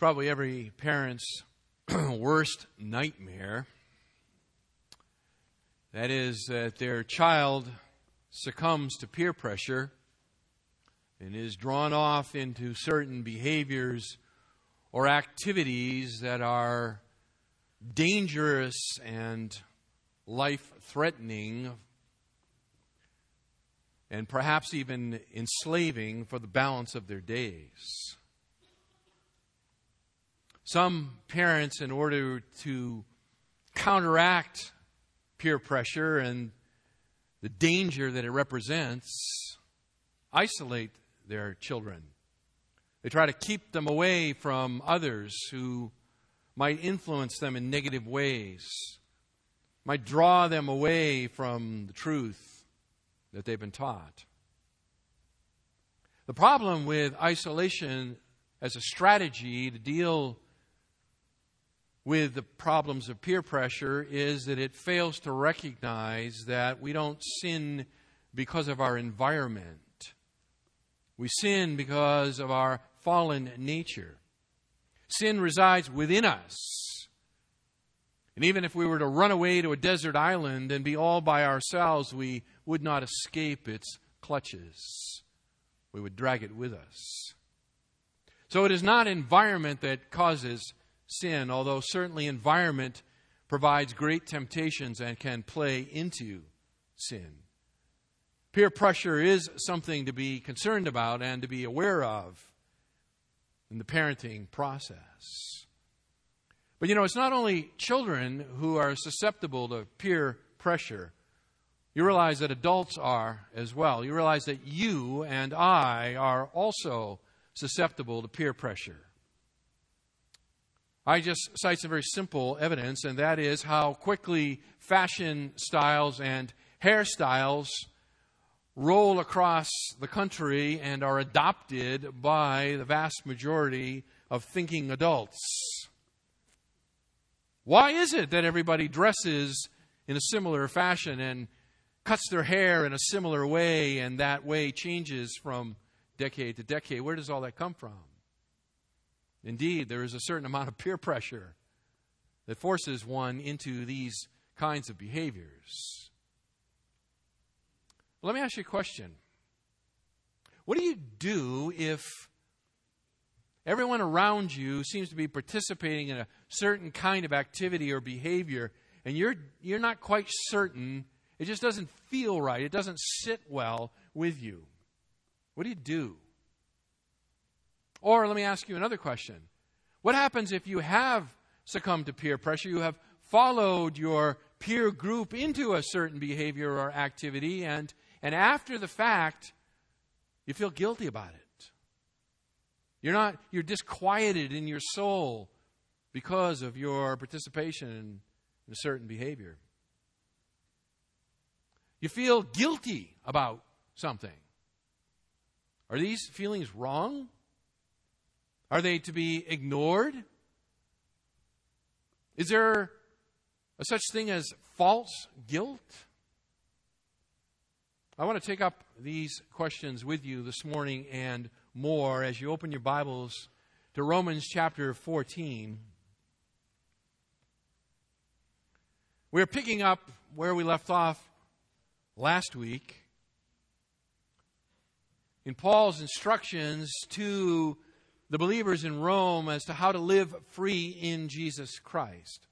probably every parent's worst nightmare. That is, that their child succumbs to peer pressure and is drawn off into certain behaviors or activities that are dangerous and life threatening and perhaps even enslaving for the balance of their days. Some parents, in order to counteract peer pressure and the danger that it represents, isolate their children. They try to keep them away from others who might influence them in negative ways, might draw them away from the truth that they've been taught. The problem with isolation as a strategy to deal with the problems of peer pressure is that it fails to recognize that we don't sin because of our environment. We sin because of our fallen nature. Sin resides within us. And even if we were to run away to a desert island and be all by ourselves, we would not escape its clutches. We would drag it with us. So it is not environment that causes sin, although certainly environment provides great temptations and can play into sin. Peer pressure is something to be concerned about and to be aware of in the parenting process. But you know, it's not only children who are susceptible to peer pressure. You realize that adults are as well. You realize that you and I are also susceptible to peer pressure. I just cite some very simple evidence, and that is how quickly fashion styles and hairstyles roll across the country and are adopted by the vast majority of thinking adults. Why is it that everybody dresses in a similar fashion and cuts their hair in a similar way, and that way changes from decade to decade? Where does all that come from? Indeed, there is a certain amount of peer pressure that forces one into these kinds of behaviors. Let me ask you a question. What do you do if everyone around you seems to be participating in a certain kind of activity or behavior and you're, you're not quite certain? It just doesn't feel right. It doesn't sit well with you. What do you do? Or let me ask you another question. What happens if you have succumbed to peer pressure? You have followed your peer group into a certain behavior or activity, and, and after the fact, you feel guilty about it. You're not, you're disquieted in your soul because of your participation in, in a certain behavior. You feel guilty about something. Are these feelings wrong? Are they to be ignored? Is there a such thing as false guilt? I want to take up these questions with you this morning and more as you open your Bibles to Romans chapter 14. We're picking up where we left off last week in Paul's instructions to the believers in Rome as to how to live free in Jesus Christ.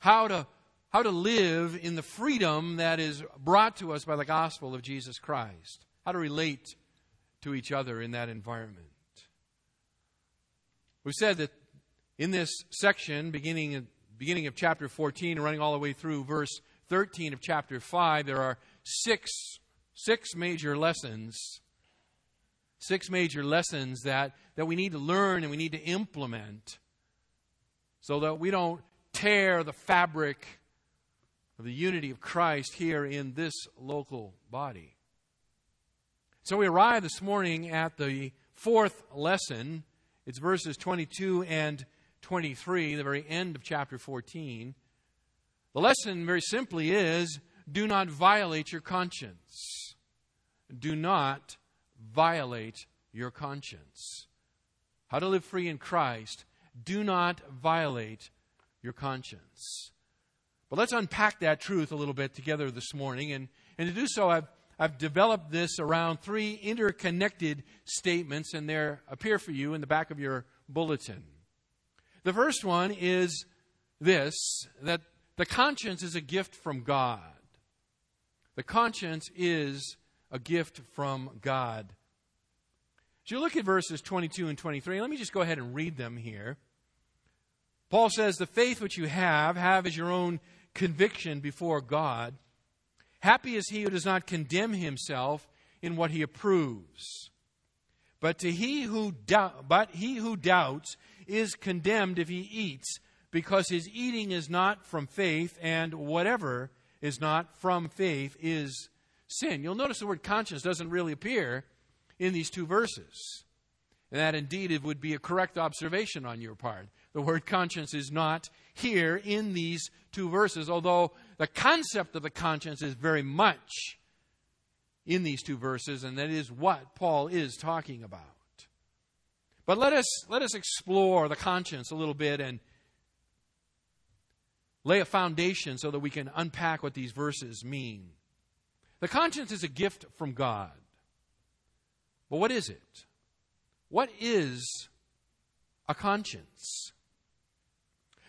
How to, how to live in the freedom that is brought to us by the gospel of Jesus Christ. How to relate to each other in that environment. We said that in this section, beginning, beginning of chapter 14 and running all the way through verse 13 of chapter 5, there are six, six major lessons six major lessons that, that we need to learn and we need to implement so that we don't tear the fabric of the unity of Christ here in this local body. So we arrive this morning at the fourth lesson. It's verses 22 and 23, the very end of chapter 14. The lesson, very simply, is do not violate your conscience. Do not violate your conscience. how to live free in Christ, do not violate your conscience. But let's unpack that truth a little bit together this morning. And, and to do so, I've, I've developed this around three interconnected statements, and they appear for you in the back of your bulletin. The first one is this that the conscience is a gift from God. The conscience is a gift from God. As you look at verses 22 and 23, let me just go ahead and read them here. Paul says, The faith which you have, have as your own conviction before God. Happy is he who does not condemn himself in what he approves. But to he who doubt, but he who doubts is condemned if he eats, because his eating is not from faith, and whatever is not from faith is sin. You'll notice the word conscience doesn't really appear in these two verses. And that indeed it would be a correct observation on your part. The word conscience is not here in these two verses, although the concept of the conscience is very much in these two verses, and that is what Paul is talking about. But let us, let us explore the conscience a little bit and lay a foundation so that we can unpack what these verses mean. The conscience is a gift from God. But what is it? What is a conscience?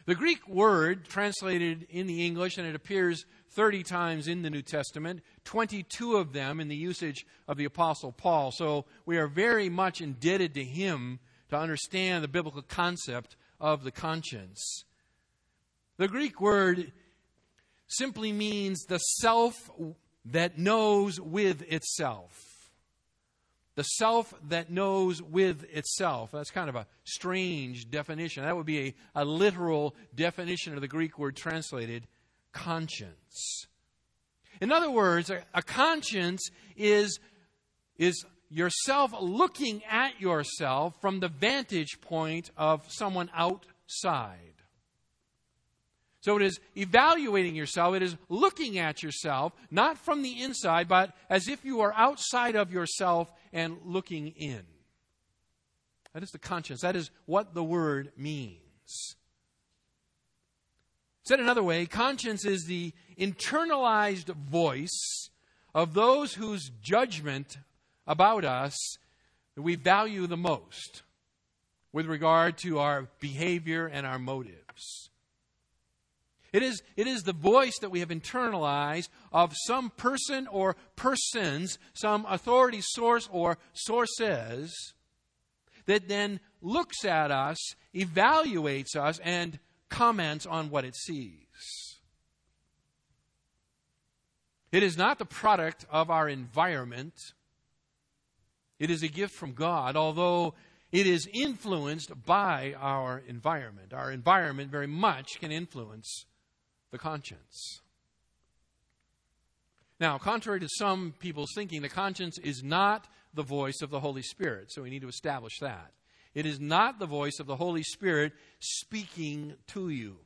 The Greek word translated in the English, and it appears 30 times in the New Testament, 22 of them in the usage of the Apostle Paul. So we are very much indebted to him to understand the biblical concept of the conscience. The Greek word simply means the self that knows with itself the self that knows with itself. That's kind of a strange definition. That would be a, a literal definition of the Greek word translated conscience. In other words, a, a conscience is, is yourself looking at yourself from the vantage point of someone outside. So it is evaluating yourself, it is looking at yourself, not from the inside, but as if you are outside of yourself and looking in. That is the conscience. That is what the word means. Said another way, conscience is the internalized voice of those whose judgment about us we value the most with regard to our behavior and our motives. It is, it is the voice that we have internalized of some person or persons, some authority source or sources, that then looks at us, evaluates us, and comments on what it sees. It is not the product of our environment. It is a gift from God, although it is influenced by our environment. Our environment very much can influence the conscience. Now, contrary to some people's thinking, the conscience is not the voice of the Holy Spirit, so we need to establish that. It is not the voice of the Holy Spirit speaking to you.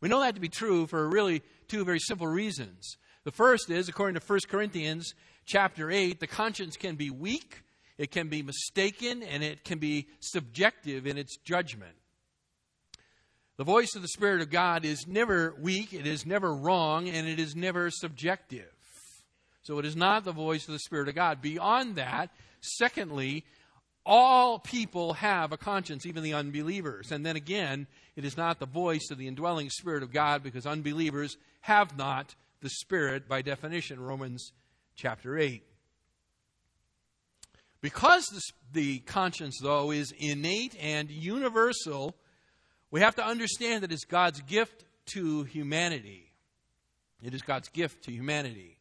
We know that to be true for really two very simple reasons. The first is, according to 1 Corinthians chapter 8, the conscience can be weak, it can be mistaken, and it can be subjective in its judgment. The voice of the Spirit of God is never weak, it is never wrong, and it is never subjective. So it is not the voice of the Spirit of God. Beyond that, secondly, all people have a conscience, even the unbelievers. And then again, it is not the voice of the indwelling Spirit of God because unbelievers have not the Spirit by definition, Romans chapter 8. Because the, the conscience, though, is innate and universal, we have to understand that it's God's gift to humanity. It is God's gift to humanity.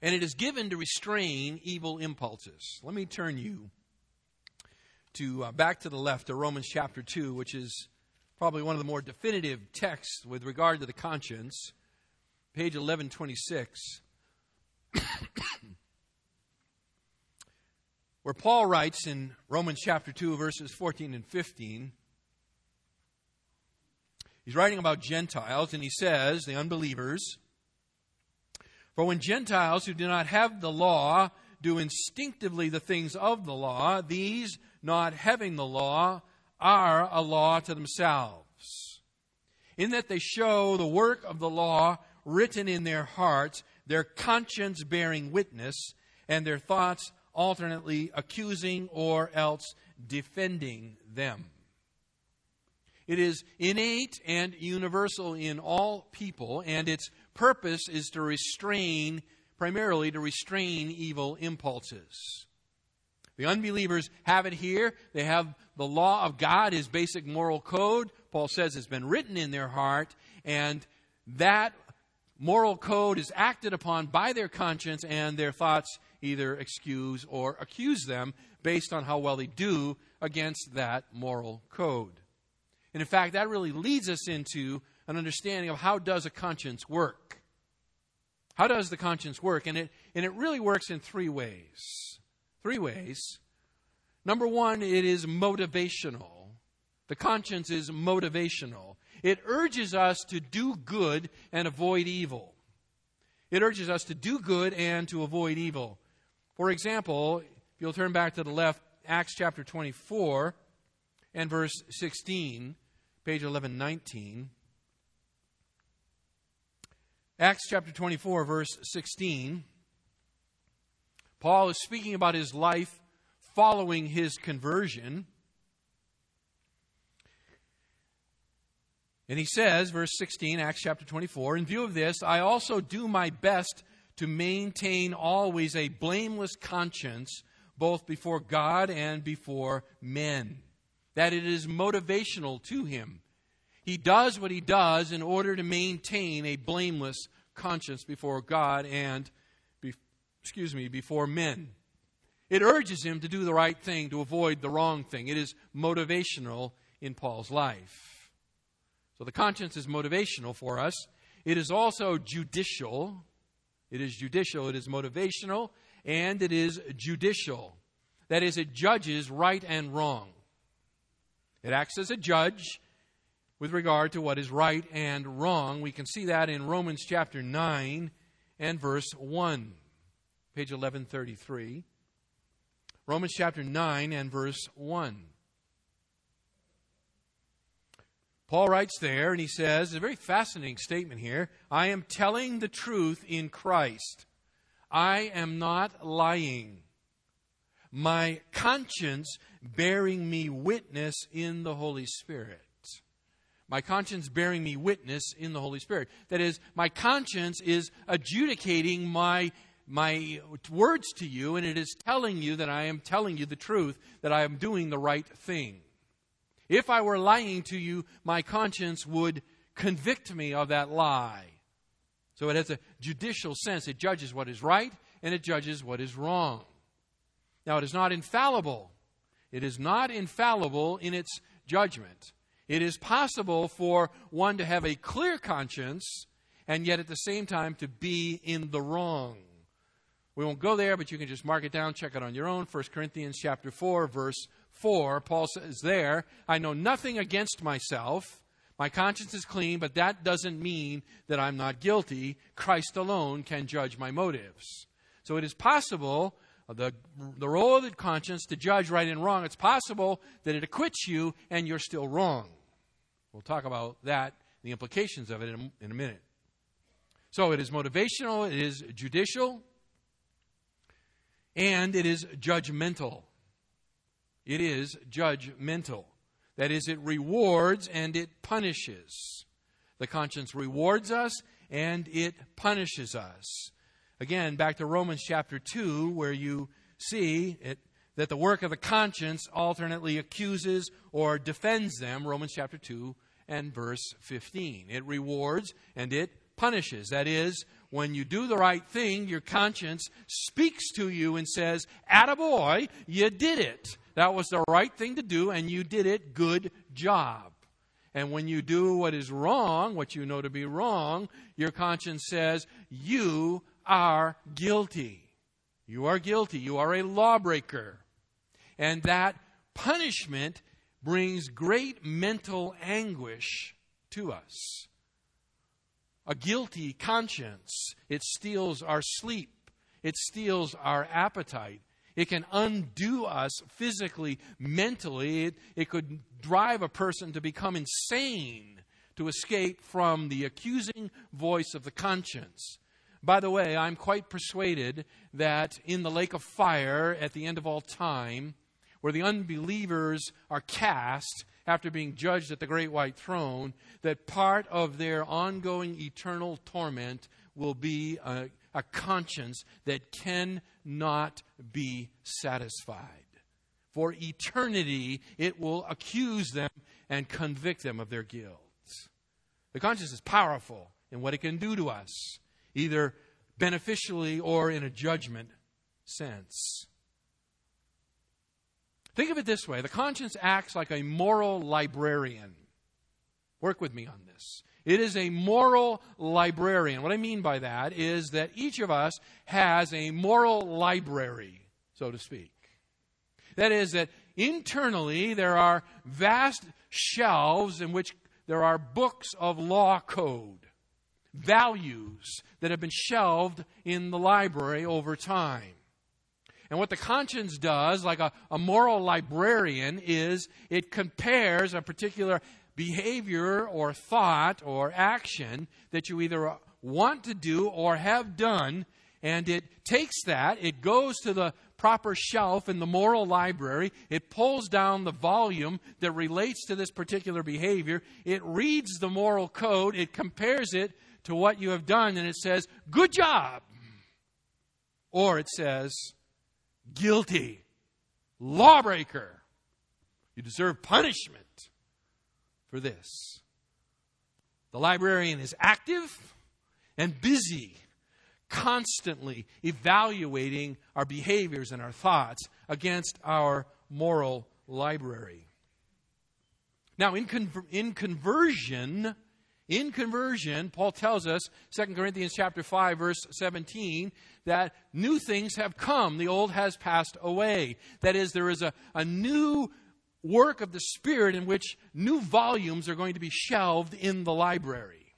And it is given to restrain evil impulses. Let me turn you to uh, back to the left to Romans chapter 2, which is probably one of the more definitive texts with regard to the conscience. Page 1126. Where Paul writes in Romans chapter 2, verses 14 and 15. He's writing about Gentiles, and he says, the unbelievers, For when Gentiles who do not have the law do instinctively the things of the law, these, not having the law, are a law to themselves. In that they show the work of the law written in their hearts, their conscience bearing witness, and their thoughts alternately accusing or else defending them. It is innate and universal in all people, and its purpose is to restrain, primarily to restrain evil impulses. The unbelievers have it here. They have the law of God, his basic moral code. Paul says it's been written in their heart, and that moral code is acted upon by their conscience, and their thoughts either excuse or accuse them based on how well they do against that moral code. And in fact, that really leads us into an understanding of how does a conscience work? How does the conscience work? And it, and it really works in three ways. Three ways. Number one, it is motivational. The conscience is motivational. It urges us to do good and avoid evil. It urges us to do good and to avoid evil. For example, if you'll turn back to the left, Acts chapter 24 and verse 16, page 1119. Acts chapter 24, verse 16. Paul is speaking about his life following his conversion. And he says, verse 16, Acts chapter 24, in view of this, I also do my best to maintain always a blameless conscience, both before God and before men. That it is motivational to him. He does what he does in order to maintain a blameless conscience before God and, be, excuse me, before men. It urges him to do the right thing, to avoid the wrong thing. It is motivational in Paul's life. So the conscience is motivational for us. It is also judicial. It is judicial, it is motivational, and it is judicial. That is, it judges right and wrong. It acts as a judge with regard to what is right and wrong. We can see that in Romans chapter 9 and verse 1, page 1133. Romans chapter 9 and verse 1. Paul writes there, and he says, a very fascinating statement here I am telling the truth in Christ. I am not lying. My conscience bearing me witness in the Holy Spirit my conscience bearing me witness in the Holy Spirit. That is, my conscience is adjudicating my, my words to you, and it is telling you that I am telling you the truth, that I am doing the right thing. If I were lying to you, my conscience would convict me of that lie. So it has a judicial sense. It judges what is right and it judges what is wrong. Now, it is not infallible. It is not infallible in its judgment. It is possible for one to have a clear conscience and yet at the same time to be in the wrong. We won't go there, but you can just mark it down, check it on your own. 1 Corinthians chapter 4, verse 4, Paul says there, I know nothing against myself. My conscience is clean, but that doesn't mean that I'm not guilty. Christ alone can judge my motives. So it is possible uh, the, the role of the conscience to judge right and wrong. It's possible that it acquits you and you're still wrong. We'll talk about that, the implications of it in in a minute. So it is motivational, it is judicial, and it is judgmental. It is judgmental. That is, it rewards and it punishes. The conscience rewards us and it punishes us. Again, back to Romans chapter 2, where you see it that the work of the conscience alternately accuses or defends them, Romans chapter 2 and verse 15. It rewards and it punishes. That is, when you do the right thing, your conscience speaks to you and says, Attaboy, you did it. That was the right thing to do, and you did it. Good job. And when you do what is wrong, what you know to be wrong, your conscience says, You are guilty. You are guilty. You are a lawbreaker. And that punishment brings great mental anguish to us. A guilty conscience, it steals our sleep, it steals our appetite. It can undo us physically, mentally. It, it could drive a person to become insane to escape from the accusing voice of the conscience. By the way, I'm quite persuaded that in the lake of fire at the end of all time, where the unbelievers are cast after being judged at the great white throne, that part of their ongoing eternal torment will be a, a conscience that cannot be satisfied. For eternity, it will accuse them and convict them of their guilt. The conscience is powerful in what it can do to us, either beneficially or in a judgment sense. Think of it this way the conscience acts like a moral librarian. Work with me on this. It is a moral librarian. What I mean by that is that each of us has a moral library, so to speak. That is, that internally there are vast shelves in which there are books of law code, values that have been shelved in the library over time. And what the conscience does, like a, a moral librarian, is it compares a particular behavior or thought or action that you either want to do or have done, and it takes that, it goes to the proper shelf in the moral library, it pulls down the volume that relates to this particular behavior, it reads the moral code, it compares it to what you have done, and it says, Good job! Or it says, Guilty, lawbreaker, you deserve punishment for this. The librarian is active and busy, constantly evaluating our behaviors and our thoughts against our moral library. Now, in, conver- in conversion, in conversion, Paul tells us, 2 Corinthians chapter 5, verse 17, that new things have come. The old has passed away. That is, there is a, a new work of the Spirit in which new volumes are going to be shelved in the library.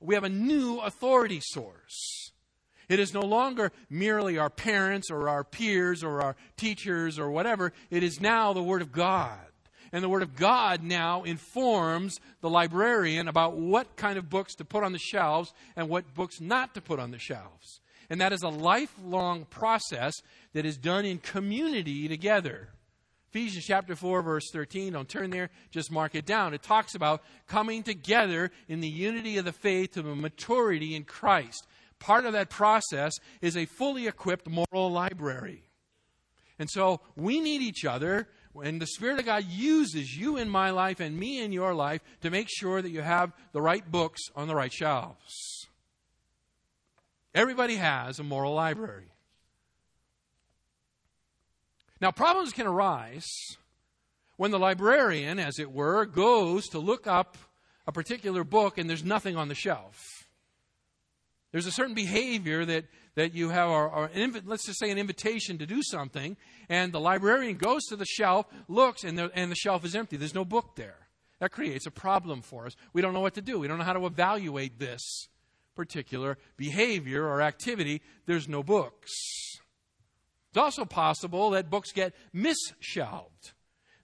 We have a new authority source. It is no longer merely our parents or our peers or our teachers or whatever. It is now the Word of God. And the Word of God now informs the librarian about what kind of books to put on the shelves and what books not to put on the shelves. And that is a lifelong process that is done in community together. Ephesians chapter 4, verse 13. Don't turn there, just mark it down. It talks about coming together in the unity of the faith to the maturity in Christ. Part of that process is a fully equipped moral library. And so we need each other, and the Spirit of God uses you in my life and me in your life to make sure that you have the right books on the right shelves. Everybody has a moral library. Now, problems can arise when the librarian, as it were, goes to look up a particular book and there's nothing on the shelf. There's a certain behavior that, that you have, or, or inv- let's just say an invitation to do something, and the librarian goes to the shelf, looks, and the, and the shelf is empty. There's no book there. That creates a problem for us. We don't know what to do. We don't know how to evaluate this particular behavior or activity. There's no books. It's also possible that books get misshelved.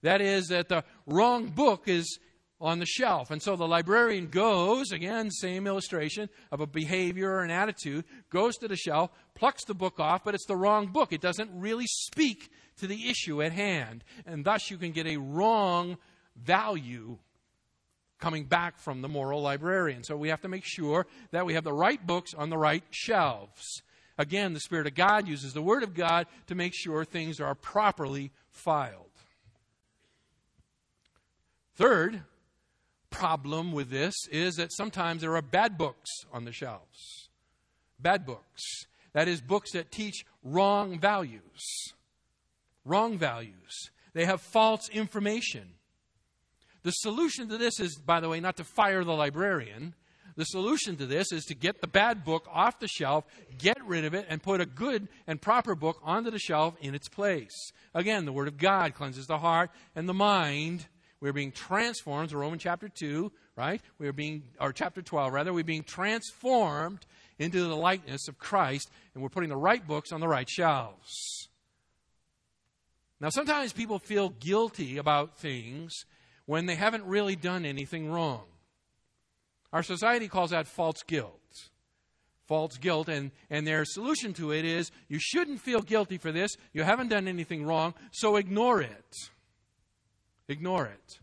That is, that the wrong book is on the shelf. And so the librarian goes, again, same illustration of a behavior or an attitude, goes to the shelf, plucks the book off, but it's the wrong book. It doesn't really speak to the issue at hand. And thus you can get a wrong value coming back from the moral librarian. So we have to make sure that we have the right books on the right shelves. Again, the Spirit of God uses the Word of God to make sure things are properly filed. Third problem with this is that sometimes there are bad books on the shelves. Bad books. That is, books that teach wrong values. Wrong values. They have false information. The solution to this is, by the way, not to fire the librarian. The solution to this is to get the bad book off the shelf, get rid of it, and put a good and proper book onto the shelf in its place. Again, the Word of God cleanses the heart and the mind. We're being transformed, to Romans chapter 2, right? We're being, or chapter 12, rather, we're being transformed into the likeness of Christ, and we're putting the right books on the right shelves. Now, sometimes people feel guilty about things when they haven't really done anything wrong. Our society calls that false guilt. False guilt, and, and their solution to it is you shouldn't feel guilty for this. You haven't done anything wrong, so ignore it. Ignore it.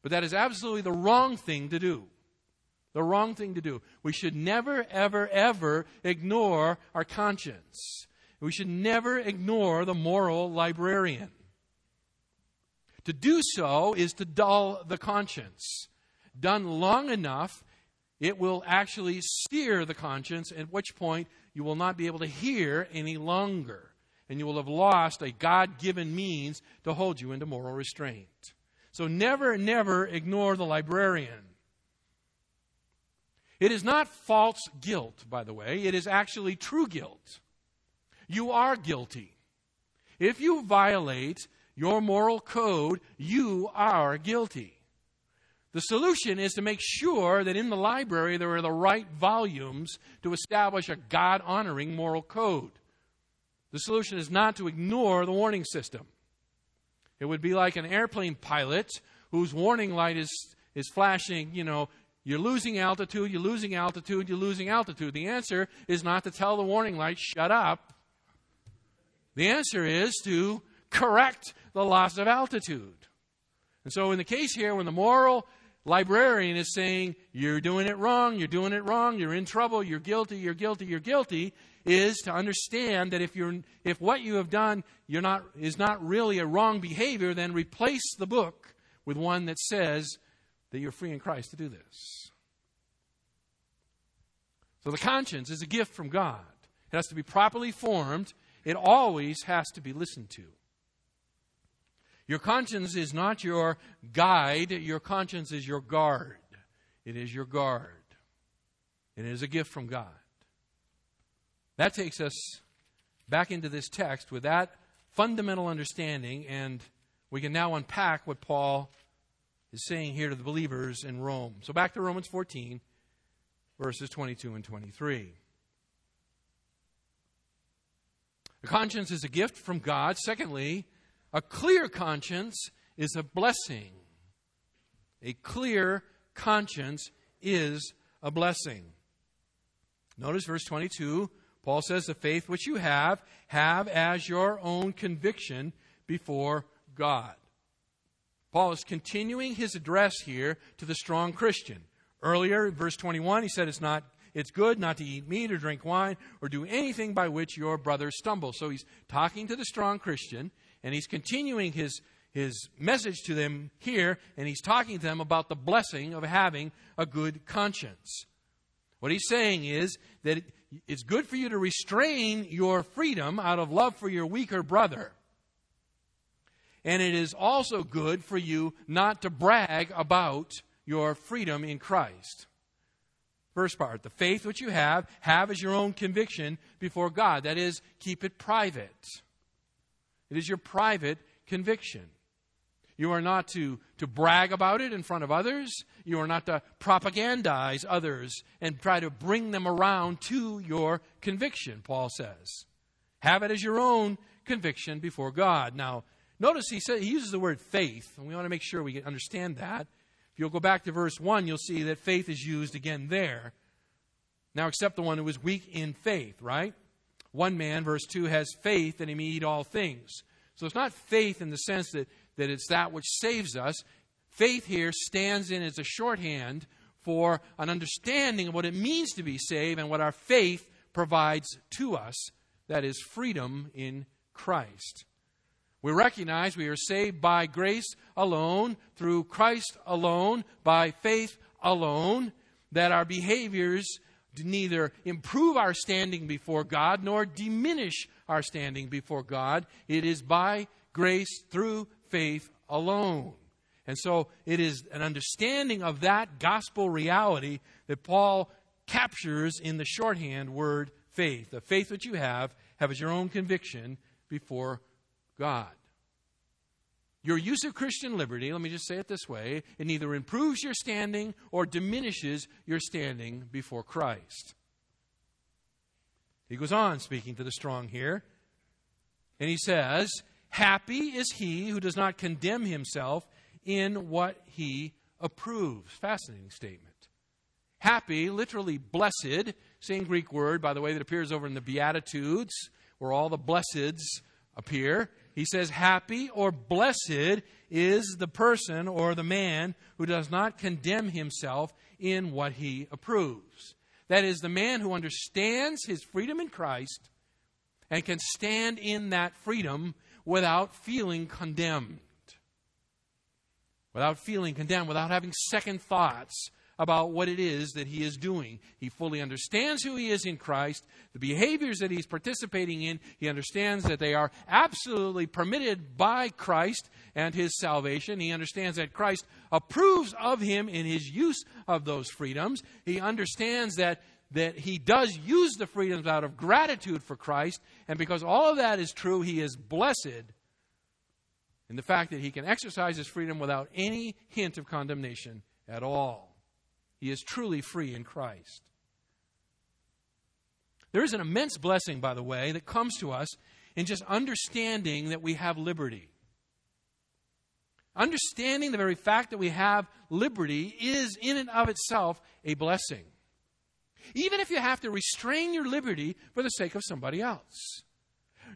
But that is absolutely the wrong thing to do. The wrong thing to do. We should never, ever, ever ignore our conscience. We should never ignore the moral librarian. To do so is to dull the conscience. Done long enough, it will actually steer the conscience, at which point you will not be able to hear any longer. And you will have lost a God given means to hold you into moral restraint. So never, never ignore the librarian. It is not false guilt, by the way. It is actually true guilt. You are guilty. If you violate your moral code, you are guilty. The solution is to make sure that in the library there are the right volumes to establish a God honoring moral code. The solution is not to ignore the warning system. It would be like an airplane pilot whose warning light is, is flashing, you know, you're losing altitude, you're losing altitude, you're losing altitude. The answer is not to tell the warning light, shut up. The answer is to correct the loss of altitude. And so, in the case here, when the moral librarian is saying, you're doing it wrong, you're doing it wrong, you're in trouble, you're guilty, you're guilty, you're guilty, is to understand that if, you're, if what you have done you're not, is not really a wrong behavior, then replace the book with one that says, that you're free in Christ to do this. So the conscience is a gift from God. It has to be properly formed. It always has to be listened to. Your conscience is not your guide, your conscience is your guard. It is your guard. It is a gift from God. That takes us back into this text with that fundamental understanding, and we can now unpack what Paul is saying here to the believers in Rome. So back to Romans 14, verses 22 and 23. A conscience is a gift from God. Secondly, a clear conscience is a blessing. A clear conscience is a blessing. Notice verse 22. Paul says, The faith which you have, have as your own conviction before God. Paul is continuing his address here to the strong Christian. Earlier, verse 21, he said it's not it's good not to eat meat or drink wine or do anything by which your brother stumbles. So he's talking to the strong Christian and he's continuing his his message to them here and he's talking to them about the blessing of having a good conscience. What he's saying is that it's good for you to restrain your freedom out of love for your weaker brother. And it is also good for you not to brag about your freedom in Christ. First part, the faith which you have, have as your own conviction before God. That is, keep it private. It is your private conviction. You are not to, to brag about it in front of others. You are not to propagandize others and try to bring them around to your conviction, Paul says. Have it as your own conviction before God. Now, Notice he, said, he uses the word faith, and we want to make sure we understand that. If you'll go back to verse 1, you'll see that faith is used again there. Now, except the one who is weak in faith, right? One man, verse 2, has faith that he may eat all things. So it's not faith in the sense that, that it's that which saves us. Faith here stands in as a shorthand for an understanding of what it means to be saved and what our faith provides to us that is, freedom in Christ. We recognize we are saved by grace alone, through Christ alone, by faith alone, that our behaviors neither improve our standing before God nor diminish our standing before God. It is by grace through faith alone. And so it is an understanding of that gospel reality that Paul captures in the shorthand word faith. The faith that you have, have as your own conviction before God. Your use of Christian liberty, let me just say it this way, it neither improves your standing or diminishes your standing before Christ. He goes on speaking to the strong here, and he says, Happy is he who does not condemn himself in what he approves. Fascinating statement. Happy, literally blessed, same Greek word, by the way, that appears over in the Beatitudes, where all the blesseds appear. He says, Happy or blessed is the person or the man who does not condemn himself in what he approves. That is, the man who understands his freedom in Christ and can stand in that freedom without feeling condemned. Without feeling condemned, without having second thoughts about what it is that he is doing. He fully understands who he is in Christ, the behaviors that he's participating in. He understands that they are absolutely permitted by Christ and his salvation. He understands that Christ approves of him in his use of those freedoms. He understands that that he does use the freedoms out of gratitude for Christ, and because all of that is true, he is blessed in the fact that he can exercise his freedom without any hint of condemnation at all. He is truly free in Christ. There is an immense blessing, by the way, that comes to us in just understanding that we have liberty. Understanding the very fact that we have liberty is, in and of itself, a blessing. Even if you have to restrain your liberty for the sake of somebody else.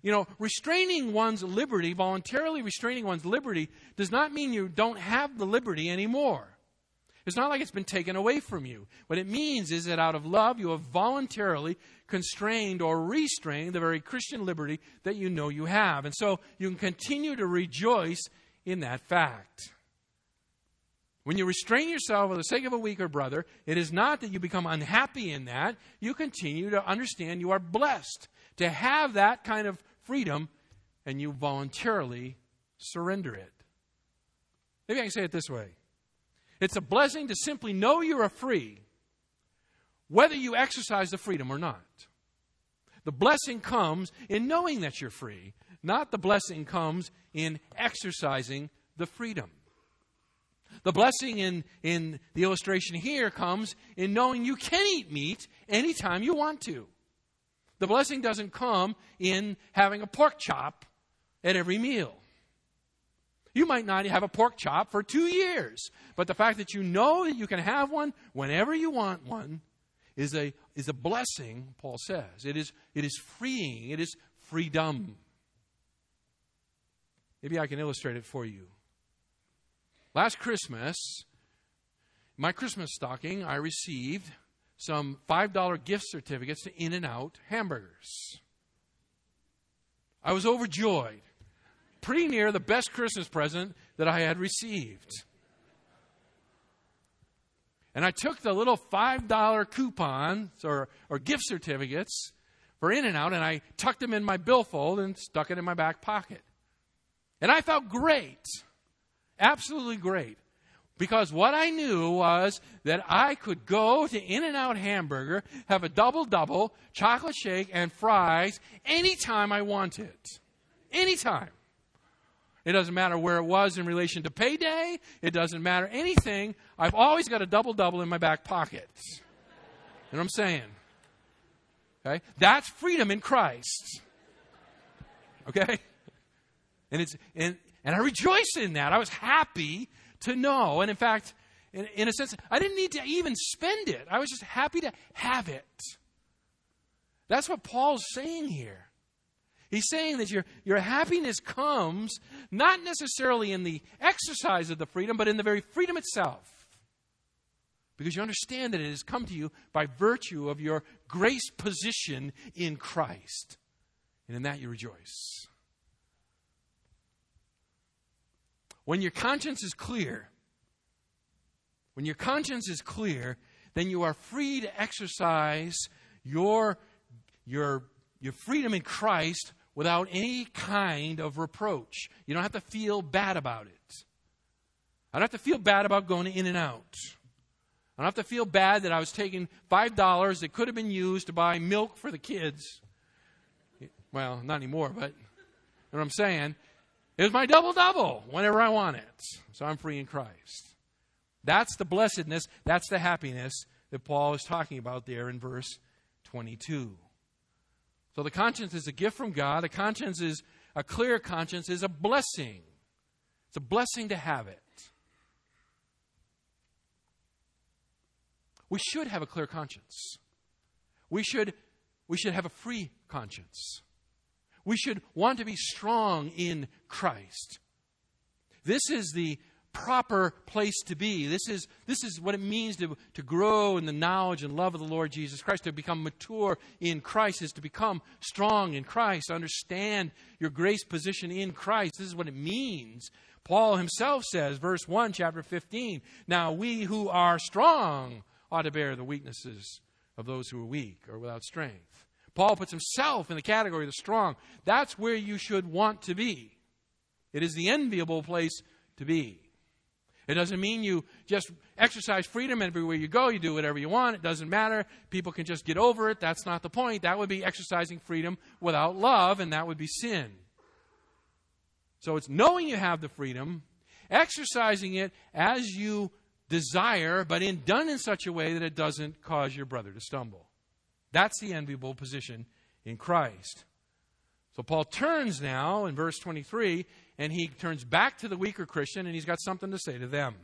You know, restraining one's liberty, voluntarily restraining one's liberty, does not mean you don't have the liberty anymore. It's not like it's been taken away from you. What it means is that out of love, you have voluntarily constrained or restrained the very Christian liberty that you know you have. And so you can continue to rejoice in that fact. When you restrain yourself for the sake of a weaker brother, it is not that you become unhappy in that. You continue to understand you are blessed to have that kind of freedom and you voluntarily surrender it. Maybe I can say it this way it's a blessing to simply know you are free, whether you exercise the freedom or not. The blessing comes in knowing that you're free, not the blessing comes in exercising the freedom. The blessing in, in the illustration here comes in knowing you can eat meat anytime you want to. The blessing doesn't come in having a pork chop at every meal. You might not have a pork chop for two years, but the fact that you know that you can have one whenever you want one is a, is a blessing, Paul says. It is, it is freeing, it is freedom. Maybe I can illustrate it for you. Last Christmas, my Christmas stocking, I received some $5 gift certificates to In N Out hamburgers. I was overjoyed pretty near the best Christmas present that I had received. And I took the little $5 coupons or, or gift certificates for In N Out and I tucked them in my billfold and stuck it in my back pocket. And I felt great. Absolutely great. Because what I knew was that I could go to In N Out Hamburger, have a double double, chocolate shake, and fries anytime I wanted. Anytime. It doesn't matter where it was in relation to payday. It doesn't matter anything. I've always got a double double in my back pocket. You know what I'm saying? Okay? That's freedom in Christ. Okay? And it's and and I rejoice in that. I was happy to know. And in fact, in, in a sense, I didn't need to even spend it. I was just happy to have it. That's what Paul's saying here. He's saying that your, your happiness comes not necessarily in the exercise of the freedom, but in the very freedom itself. Because you understand that it has come to you by virtue of your grace position in Christ. And in that you rejoice. When your conscience is clear, when your conscience is clear, then you are free to exercise your, your your freedom in Christ without any kind of reproach. You don't have to feel bad about it. I don't have to feel bad about going in and out. I don't have to feel bad that I was taking $5 that could have been used to buy milk for the kids. Well, not anymore, but you know what I'm saying? It was my double double whenever I want it. So I'm free in Christ. That's the blessedness, that's the happiness that Paul is talking about there in verse 22. So the conscience is a gift from God. A conscience is a clear conscience is a blessing. It's a blessing to have it. We should have a clear conscience. We should, we should have a free conscience. We should want to be strong in Christ. This is the proper place to be. This is, this is what it means to, to grow in the knowledge and love of the Lord Jesus Christ. To become mature in Christ is to become strong in Christ, understand your grace position in Christ. This is what it means. Paul himself says, verse 1, chapter 15, Now we who are strong ought to bear the weaknesses of those who are weak or without strength. Paul puts himself in the category of the strong. That's where you should want to be. It is the enviable place to be. It doesn't mean you just exercise freedom everywhere you go. You do whatever you want. It doesn't matter. People can just get over it. That's not the point. That would be exercising freedom without love, and that would be sin. So it's knowing you have the freedom, exercising it as you desire, but in done in such a way that it doesn't cause your brother to stumble. That's the enviable position in Christ. So Paul turns now in verse 23 and he turns back to the weaker Christian and he's got something to say to them.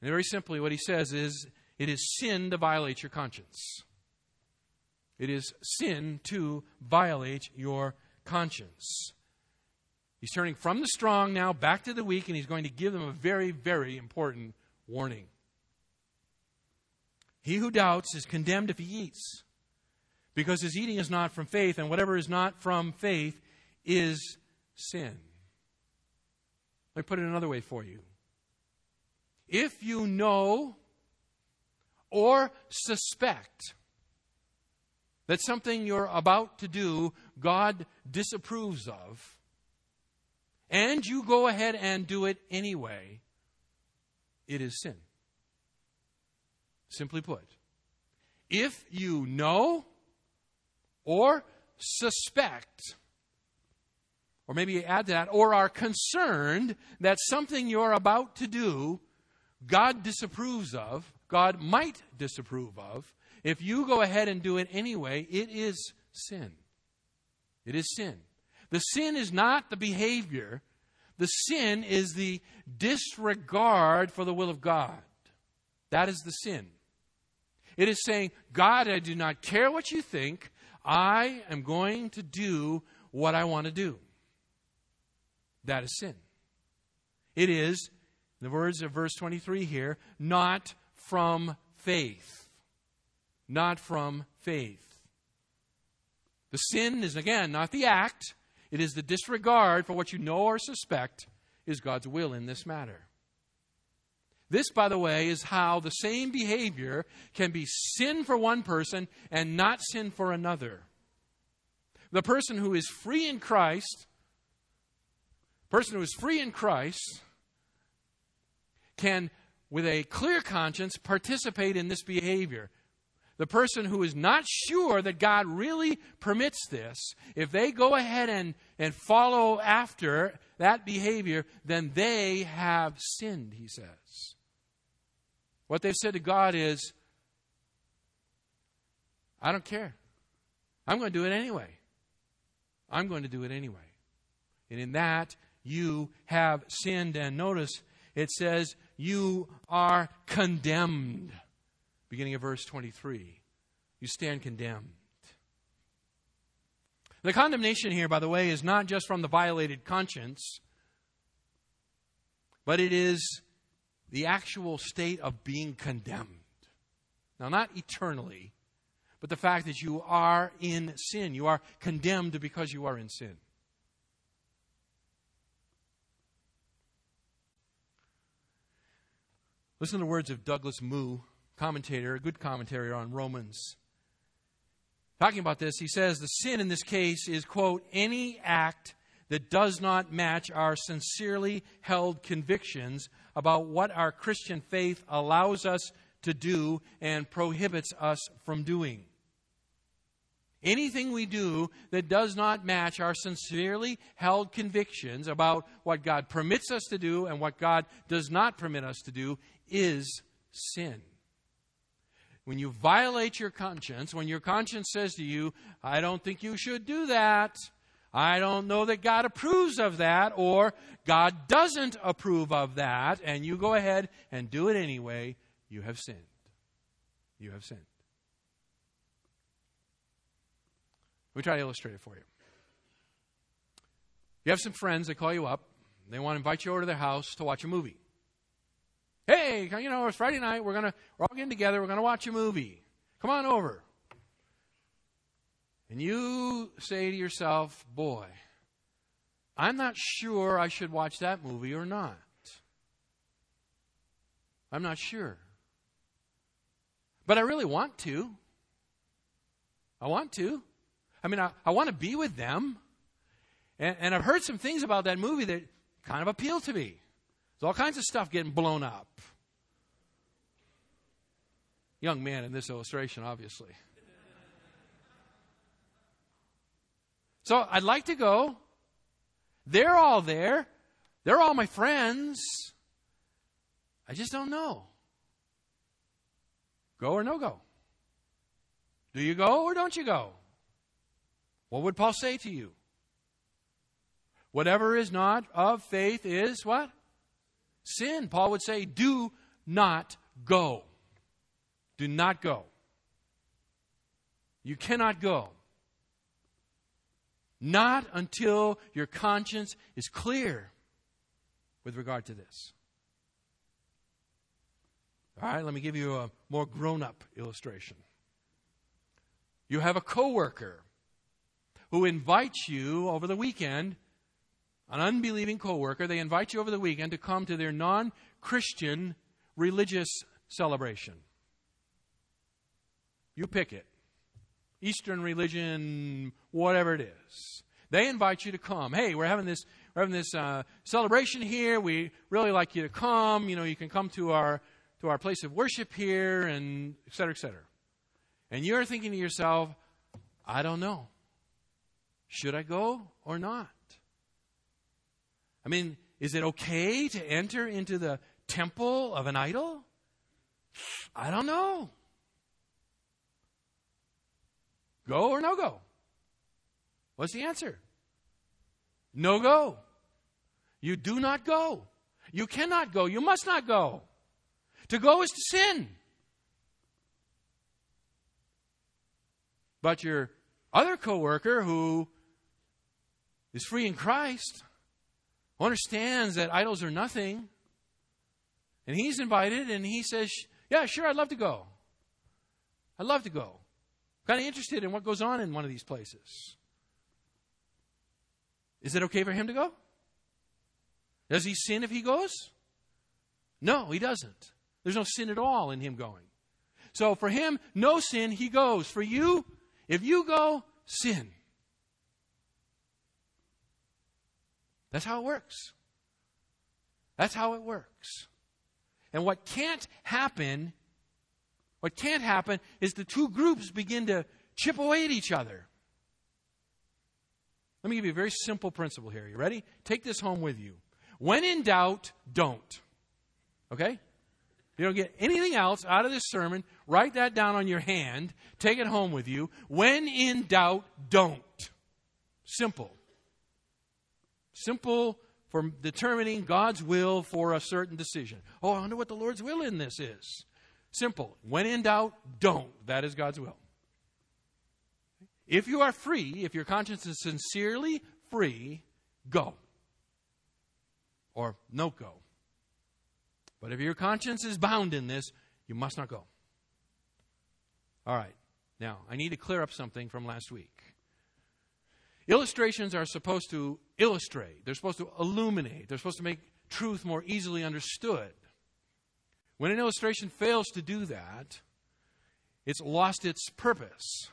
And very simply, what he says is it is sin to violate your conscience. It is sin to violate your conscience. He's turning from the strong now back to the weak, and he's going to give them a very, very important warning. He who doubts is condemned if he eats, because his eating is not from faith, and whatever is not from faith is sin. Let me put it another way for you. If you know or suspect that something you're about to do God disapproves of, and you go ahead and do it anyway, it is sin. Simply put, if you know or suspect or maybe add to that, or are concerned that something you're about to do, God disapproves of, God might disapprove of, if you go ahead and do it anyway, it is sin. It is sin. The sin is not the behavior, the sin is the disregard for the will of God. That is the sin. It is saying, God, I do not care what you think. I am going to do what I want to do. That is sin. It is, in the words of verse 23 here, not from faith. Not from faith. The sin is, again, not the act, it is the disregard for what you know or suspect is God's will in this matter. This, by the way, is how the same behavior can be sin for one person and not sin for another. The person who is free in Christ person who is free in Christ can, with a clear conscience, participate in this behavior. The person who is not sure that God really permits this, if they go ahead and, and follow after that behavior, then they have sinned, he says. What they've said to God is, I don't care. I'm going to do it anyway. I'm going to do it anyway. And in that, you have sinned. And notice it says, You are condemned. Beginning of verse 23. You stand condemned. The condemnation here, by the way, is not just from the violated conscience, but it is the actual state of being condemned. Now, not eternally, but the fact that you are in sin. You are condemned because you are in sin. Listen to the words of Douglas Moo, commentator, a good commentator on Romans. Talking about this, he says the sin in this case is, quote, any act that does not match our sincerely held convictions about what our Christian faith allows us to do and prohibits us from doing. Anything we do that does not match our sincerely held convictions about what God permits us to do and what God does not permit us to do is sin. when you violate your conscience, when your conscience says to you, I don't think you should do that, I don't know that God approves of that, or God doesn't approve of that, and you go ahead and do it anyway, you have sinned. You have sinned. Let me try to illustrate it for you. You have some friends that call you up. They want to invite you over to their house to watch a movie. Hey, you know, it's Friday night. We're gonna we're all getting together. We're gonna watch a movie. Come on over. And you say to yourself, boy, I'm not sure I should watch that movie or not. I'm not sure. But I really want to. I want to. I mean, I, I want to be with them. And, and I've heard some things about that movie that kind of appeal to me. There's all kinds of stuff getting blown up. Young man in this illustration, obviously. So I'd like to go. They're all there. They're all my friends. I just don't know. Go or no go? Do you go or don't you go? What would Paul say to you? Whatever is not of faith is what? Sin. Paul would say, do not go. Do not go. You cannot go. Not until your conscience is clear with regard to this. All right, let me give you a more grown up illustration. You have a coworker who invites you over the weekend an unbelieving coworker, they invite you over the weekend to come to their non Christian religious celebration. You pick it. Eastern religion, whatever it is. They invite you to come. Hey, we're having this, we're having this uh, celebration here. We really like you to come. You know, you can come to our to our place of worship here, and et cetera, et cetera. And you're thinking to yourself, I don't know. Should I go or not? I mean, is it okay to enter into the temple of an idol? I don't know. Go or no go? What's the answer? No go. You do not go. You cannot go. You must not go. To go is to sin. But your other coworker who is free in Christ understands that idols are nothing. And he's invited and he says, Yeah, sure, I'd love to go. I'd love to go. kind of interested in what goes on in one of these places. Is it okay for him to go? Does he sin if he goes? No, he doesn't. There's no sin at all in him going. So for him, no sin, he goes. For you, if you go, sin. That's how it works. That's how it works. And what can't happen, what can't happen is the two groups begin to chip away at each other. Let me give you a very simple principle here. You ready? Take this home with you. When in doubt, don't. Okay? You don't get anything else out of this sermon. Write that down on your hand. Take it home with you. When in doubt, don't. Simple. Simple for determining God's will for a certain decision. Oh, I wonder what the Lord's will in this is. Simple. When in doubt, don't. That is God's will. If you are free, if your conscience is sincerely free, go. Or no go. But if your conscience is bound in this, you must not go. All right. Now, I need to clear up something from last week. Illustrations are supposed to illustrate, they're supposed to illuminate, they're supposed to make truth more easily understood. When an illustration fails to do that, it's lost its purpose.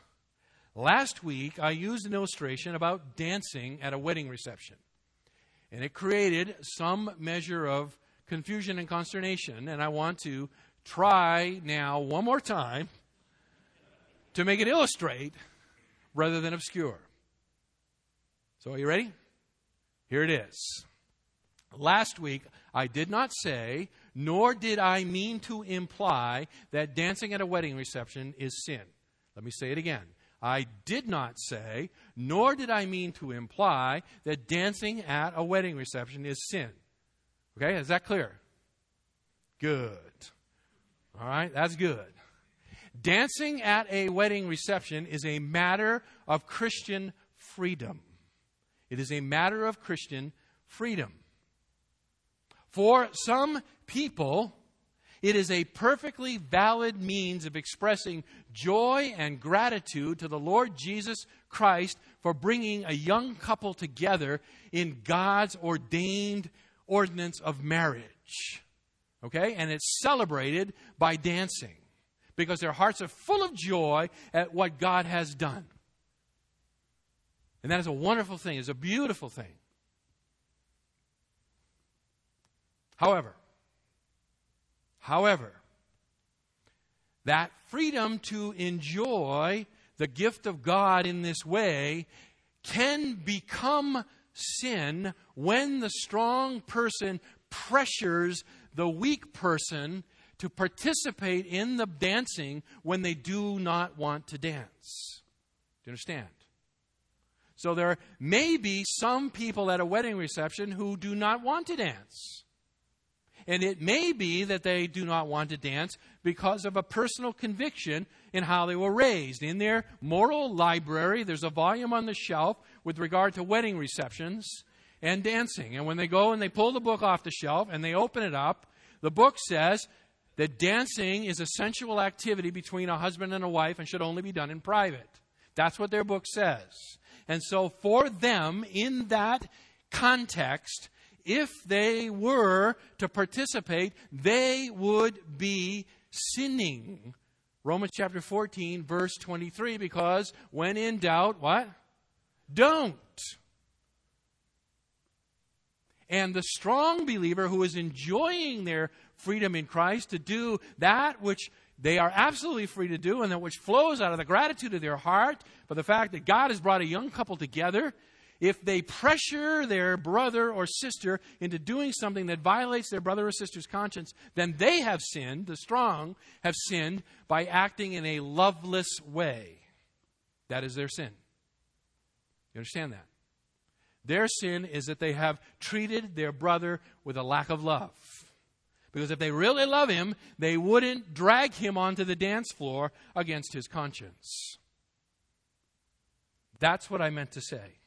Last week, I used an illustration about dancing at a wedding reception. And it created some measure of confusion and consternation. And I want to try now, one more time, to make it illustrate rather than obscure. So, are you ready? Here it is. Last week, I did not say nor did I mean to imply that dancing at a wedding reception is sin. Let me say it again. I did not say, nor did I mean to imply that dancing at a wedding reception is sin. Okay, is that clear? Good. All right, that's good. Dancing at a wedding reception is a matter of Christian freedom. It is a matter of Christian freedom. For some people, it is a perfectly valid means of expressing joy and gratitude to the Lord Jesus Christ for bringing a young couple together in God's ordained ordinance of marriage. Okay? And it's celebrated by dancing because their hearts are full of joy at what God has done. And that is a wonderful thing, it's a beautiful thing. However, however, that freedom to enjoy the gift of God in this way can become sin when the strong person pressures the weak person to participate in the dancing when they do not want to dance. Do you understand? So there may be some people at a wedding reception who do not want to dance. And it may be that they do not want to dance because of a personal conviction in how they were raised. In their moral library, there's a volume on the shelf with regard to wedding receptions and dancing. And when they go and they pull the book off the shelf and they open it up, the book says that dancing is a sensual activity between a husband and a wife and should only be done in private. That's what their book says. And so, for them, in that context, if they were to participate, they would be sinning. Romans chapter 14, verse 23, because when in doubt, what? Don't. And the strong believer who is enjoying their freedom in Christ to do that which they are absolutely free to do and that which flows out of the gratitude of their heart for the fact that God has brought a young couple together if they pressure their brother or sister into doing something that violates their brother or sister's conscience, then they have sinned, the strong have sinned by acting in a loveless way. That is their sin. You understand that? Their sin is that they have treated their brother with a lack of love. Because if they really love him, they wouldn't drag him onto the dance floor against his conscience. That's what I meant to say.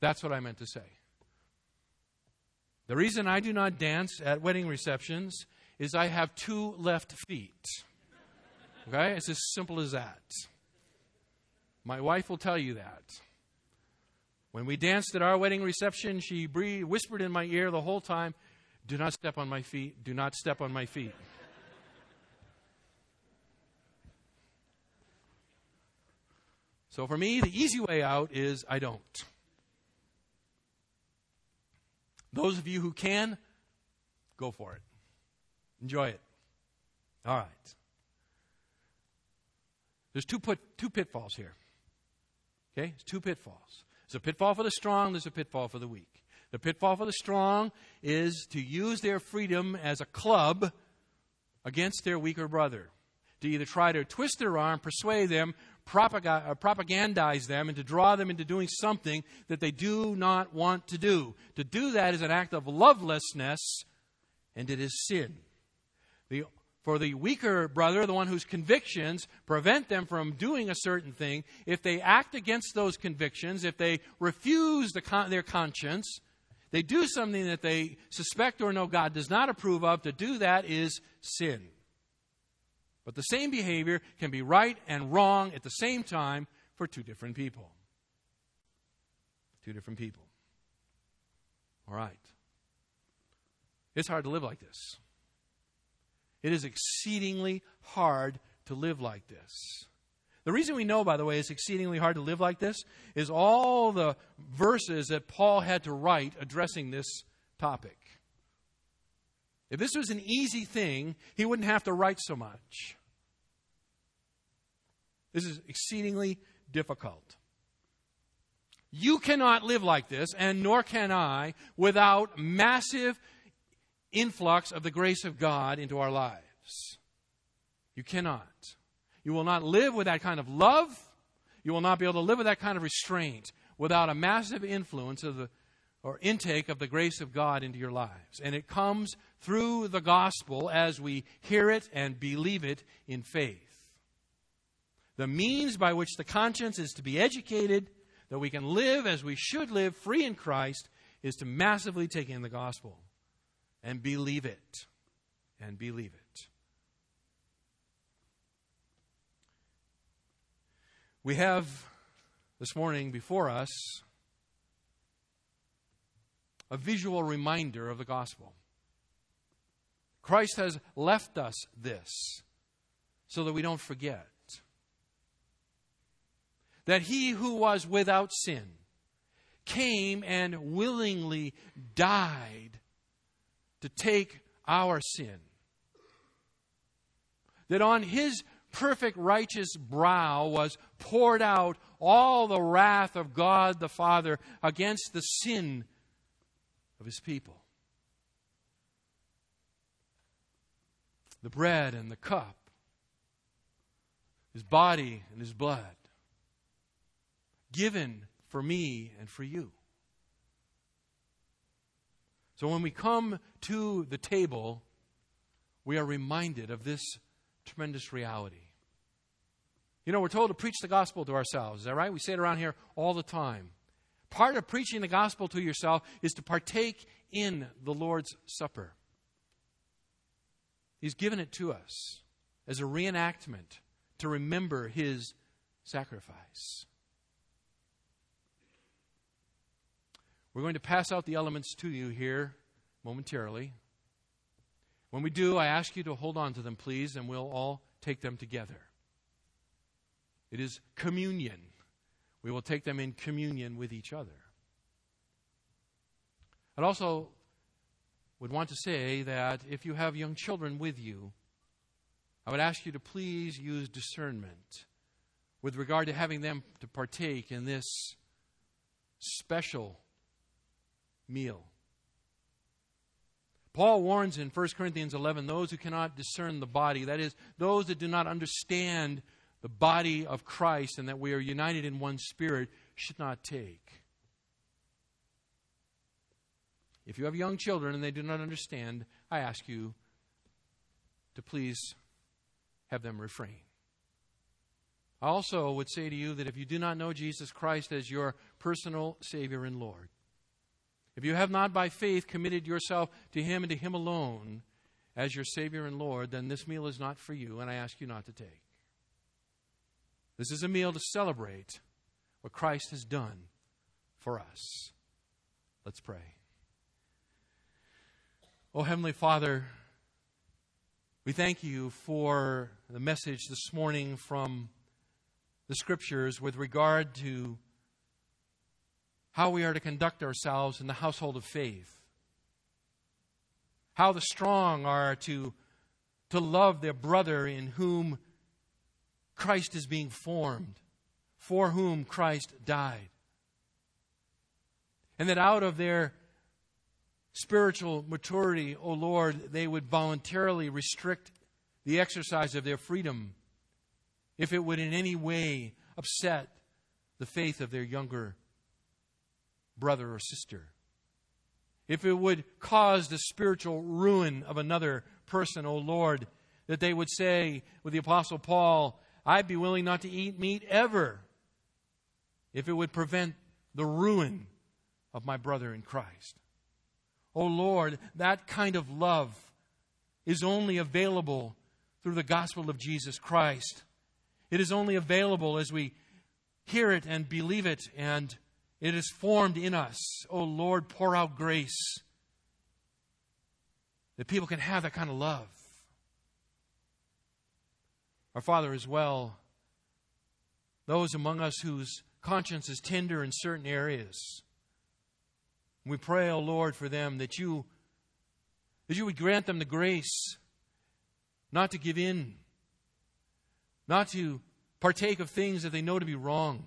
That's what I meant to say. The reason I do not dance at wedding receptions is I have two left feet. Okay? It's as simple as that. My wife will tell you that. When we danced at our wedding reception, she whispered in my ear the whole time, Do not step on my feet. Do not step on my feet. So for me, the easy way out is I don't. Those of you who can, go for it. Enjoy it. All right. There's two, put, two pitfalls here. Okay? There's two pitfalls. There's a pitfall for the strong, there's a pitfall for the weak. The pitfall for the strong is to use their freedom as a club against their weaker brother. To either try to twist their arm, persuade them, uh, propagandize them and to draw them into doing something that they do not want to do. To do that is an act of lovelessness, and it is sin. The, for the weaker brother, the one whose convictions prevent them from doing a certain thing, if they act against those convictions, if they refuse the con- their conscience, they do something that they suspect or know God does not approve of, to do that is sin. But the same behavior can be right and wrong at the same time for two different people. Two different people. All right. It's hard to live like this. It is exceedingly hard to live like this. The reason we know, by the way, it's exceedingly hard to live like this is all the verses that Paul had to write addressing this topic. If this was an easy thing, he wouldn't have to write so much. This is exceedingly difficult. You cannot live like this, and nor can I, without massive influx of the grace of God into our lives. You cannot. You will not live with that kind of love. You will not be able to live with that kind of restraint without a massive influence of the or intake of the grace of God into your lives. And it comes through the gospel as we hear it and believe it in faith. The means by which the conscience is to be educated, that we can live as we should live, free in Christ, is to massively take in the gospel and believe it. And believe it. We have this morning before us a visual reminder of the gospel. Christ has left us this so that we don't forget that he who was without sin came and willingly died to take our sin. That on his perfect righteous brow was poured out all the wrath of God the Father against the sin of his people. The bread and the cup, his body and his blood, given for me and for you. So when we come to the table, we are reminded of this tremendous reality. You know, we're told to preach the gospel to ourselves. Is that right? We say it around here all the time. Part of preaching the gospel to yourself is to partake in the Lord's Supper. He's given it to us as a reenactment to remember his sacrifice. We're going to pass out the elements to you here momentarily. When we do, I ask you to hold on to them, please, and we'll all take them together. It is communion we will take them in communion with each other. I'd also would want to say that if you have young children with you, I would ask you to please use discernment with regard to having them to partake in this special meal. Paul warns in 1 Corinthians 11 those who cannot discern the body, that is, those that do not understand the body of Christ and that we are united in one spirit should not take. If you have young children and they do not understand, I ask you to please have them refrain. I also would say to you that if you do not know Jesus Christ as your personal Savior and Lord, if you have not by faith committed yourself to Him and to Him alone as your Savior and Lord, then this meal is not for you, and I ask you not to take. This is a meal to celebrate what Christ has done for us. Let's pray. Oh, Heavenly Father, we thank you for the message this morning from the Scriptures with regard to how we are to conduct ourselves in the household of faith. How the strong are to, to love their brother in whom Christ is being formed, for whom Christ died. And that out of their spiritual maturity, O oh Lord, they would voluntarily restrict the exercise of their freedom if it would in any way upset the faith of their younger brother or sister. If it would cause the spiritual ruin of another person, O Lord, that they would say with the Apostle Paul, I'd be willing not to eat meat ever if it would prevent the ruin of my brother in Christ. Oh Lord, that kind of love is only available through the gospel of Jesus Christ. It is only available as we hear it and believe it, and it is formed in us. Oh Lord, pour out grace that people can have that kind of love. Our Father, as well, those among us whose conscience is tender in certain areas, we pray, O oh Lord, for them that you, that you would grant them the grace not to give in, not to partake of things that they know to be wrong,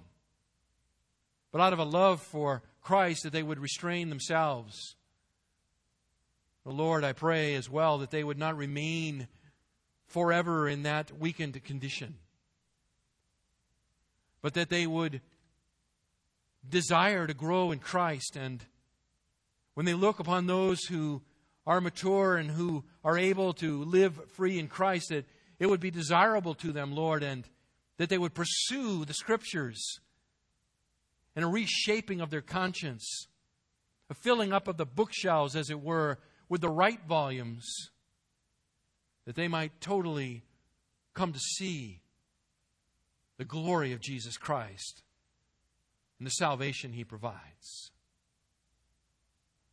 but out of a love for Christ that they would restrain themselves The Lord, I pray as well that they would not remain forever in that weakened condition, but that they would desire to grow in Christ. And when they look upon those who are mature and who are able to live free in Christ, that it would be desirable to them, Lord, and that they would pursue the Scriptures and a reshaping of their conscience, a filling up of the bookshelves, as it were, with the right volumes that they might totally come to see the glory of Jesus Christ and the salvation he provides.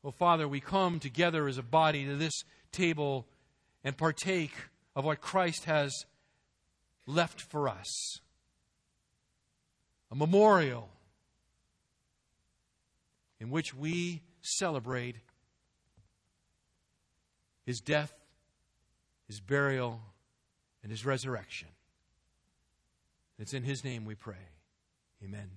Oh, Father, we come together as a body to this table and partake of what Christ has left for us a memorial in which we celebrate his death, his burial, and his resurrection. It's in his name we pray. Amen.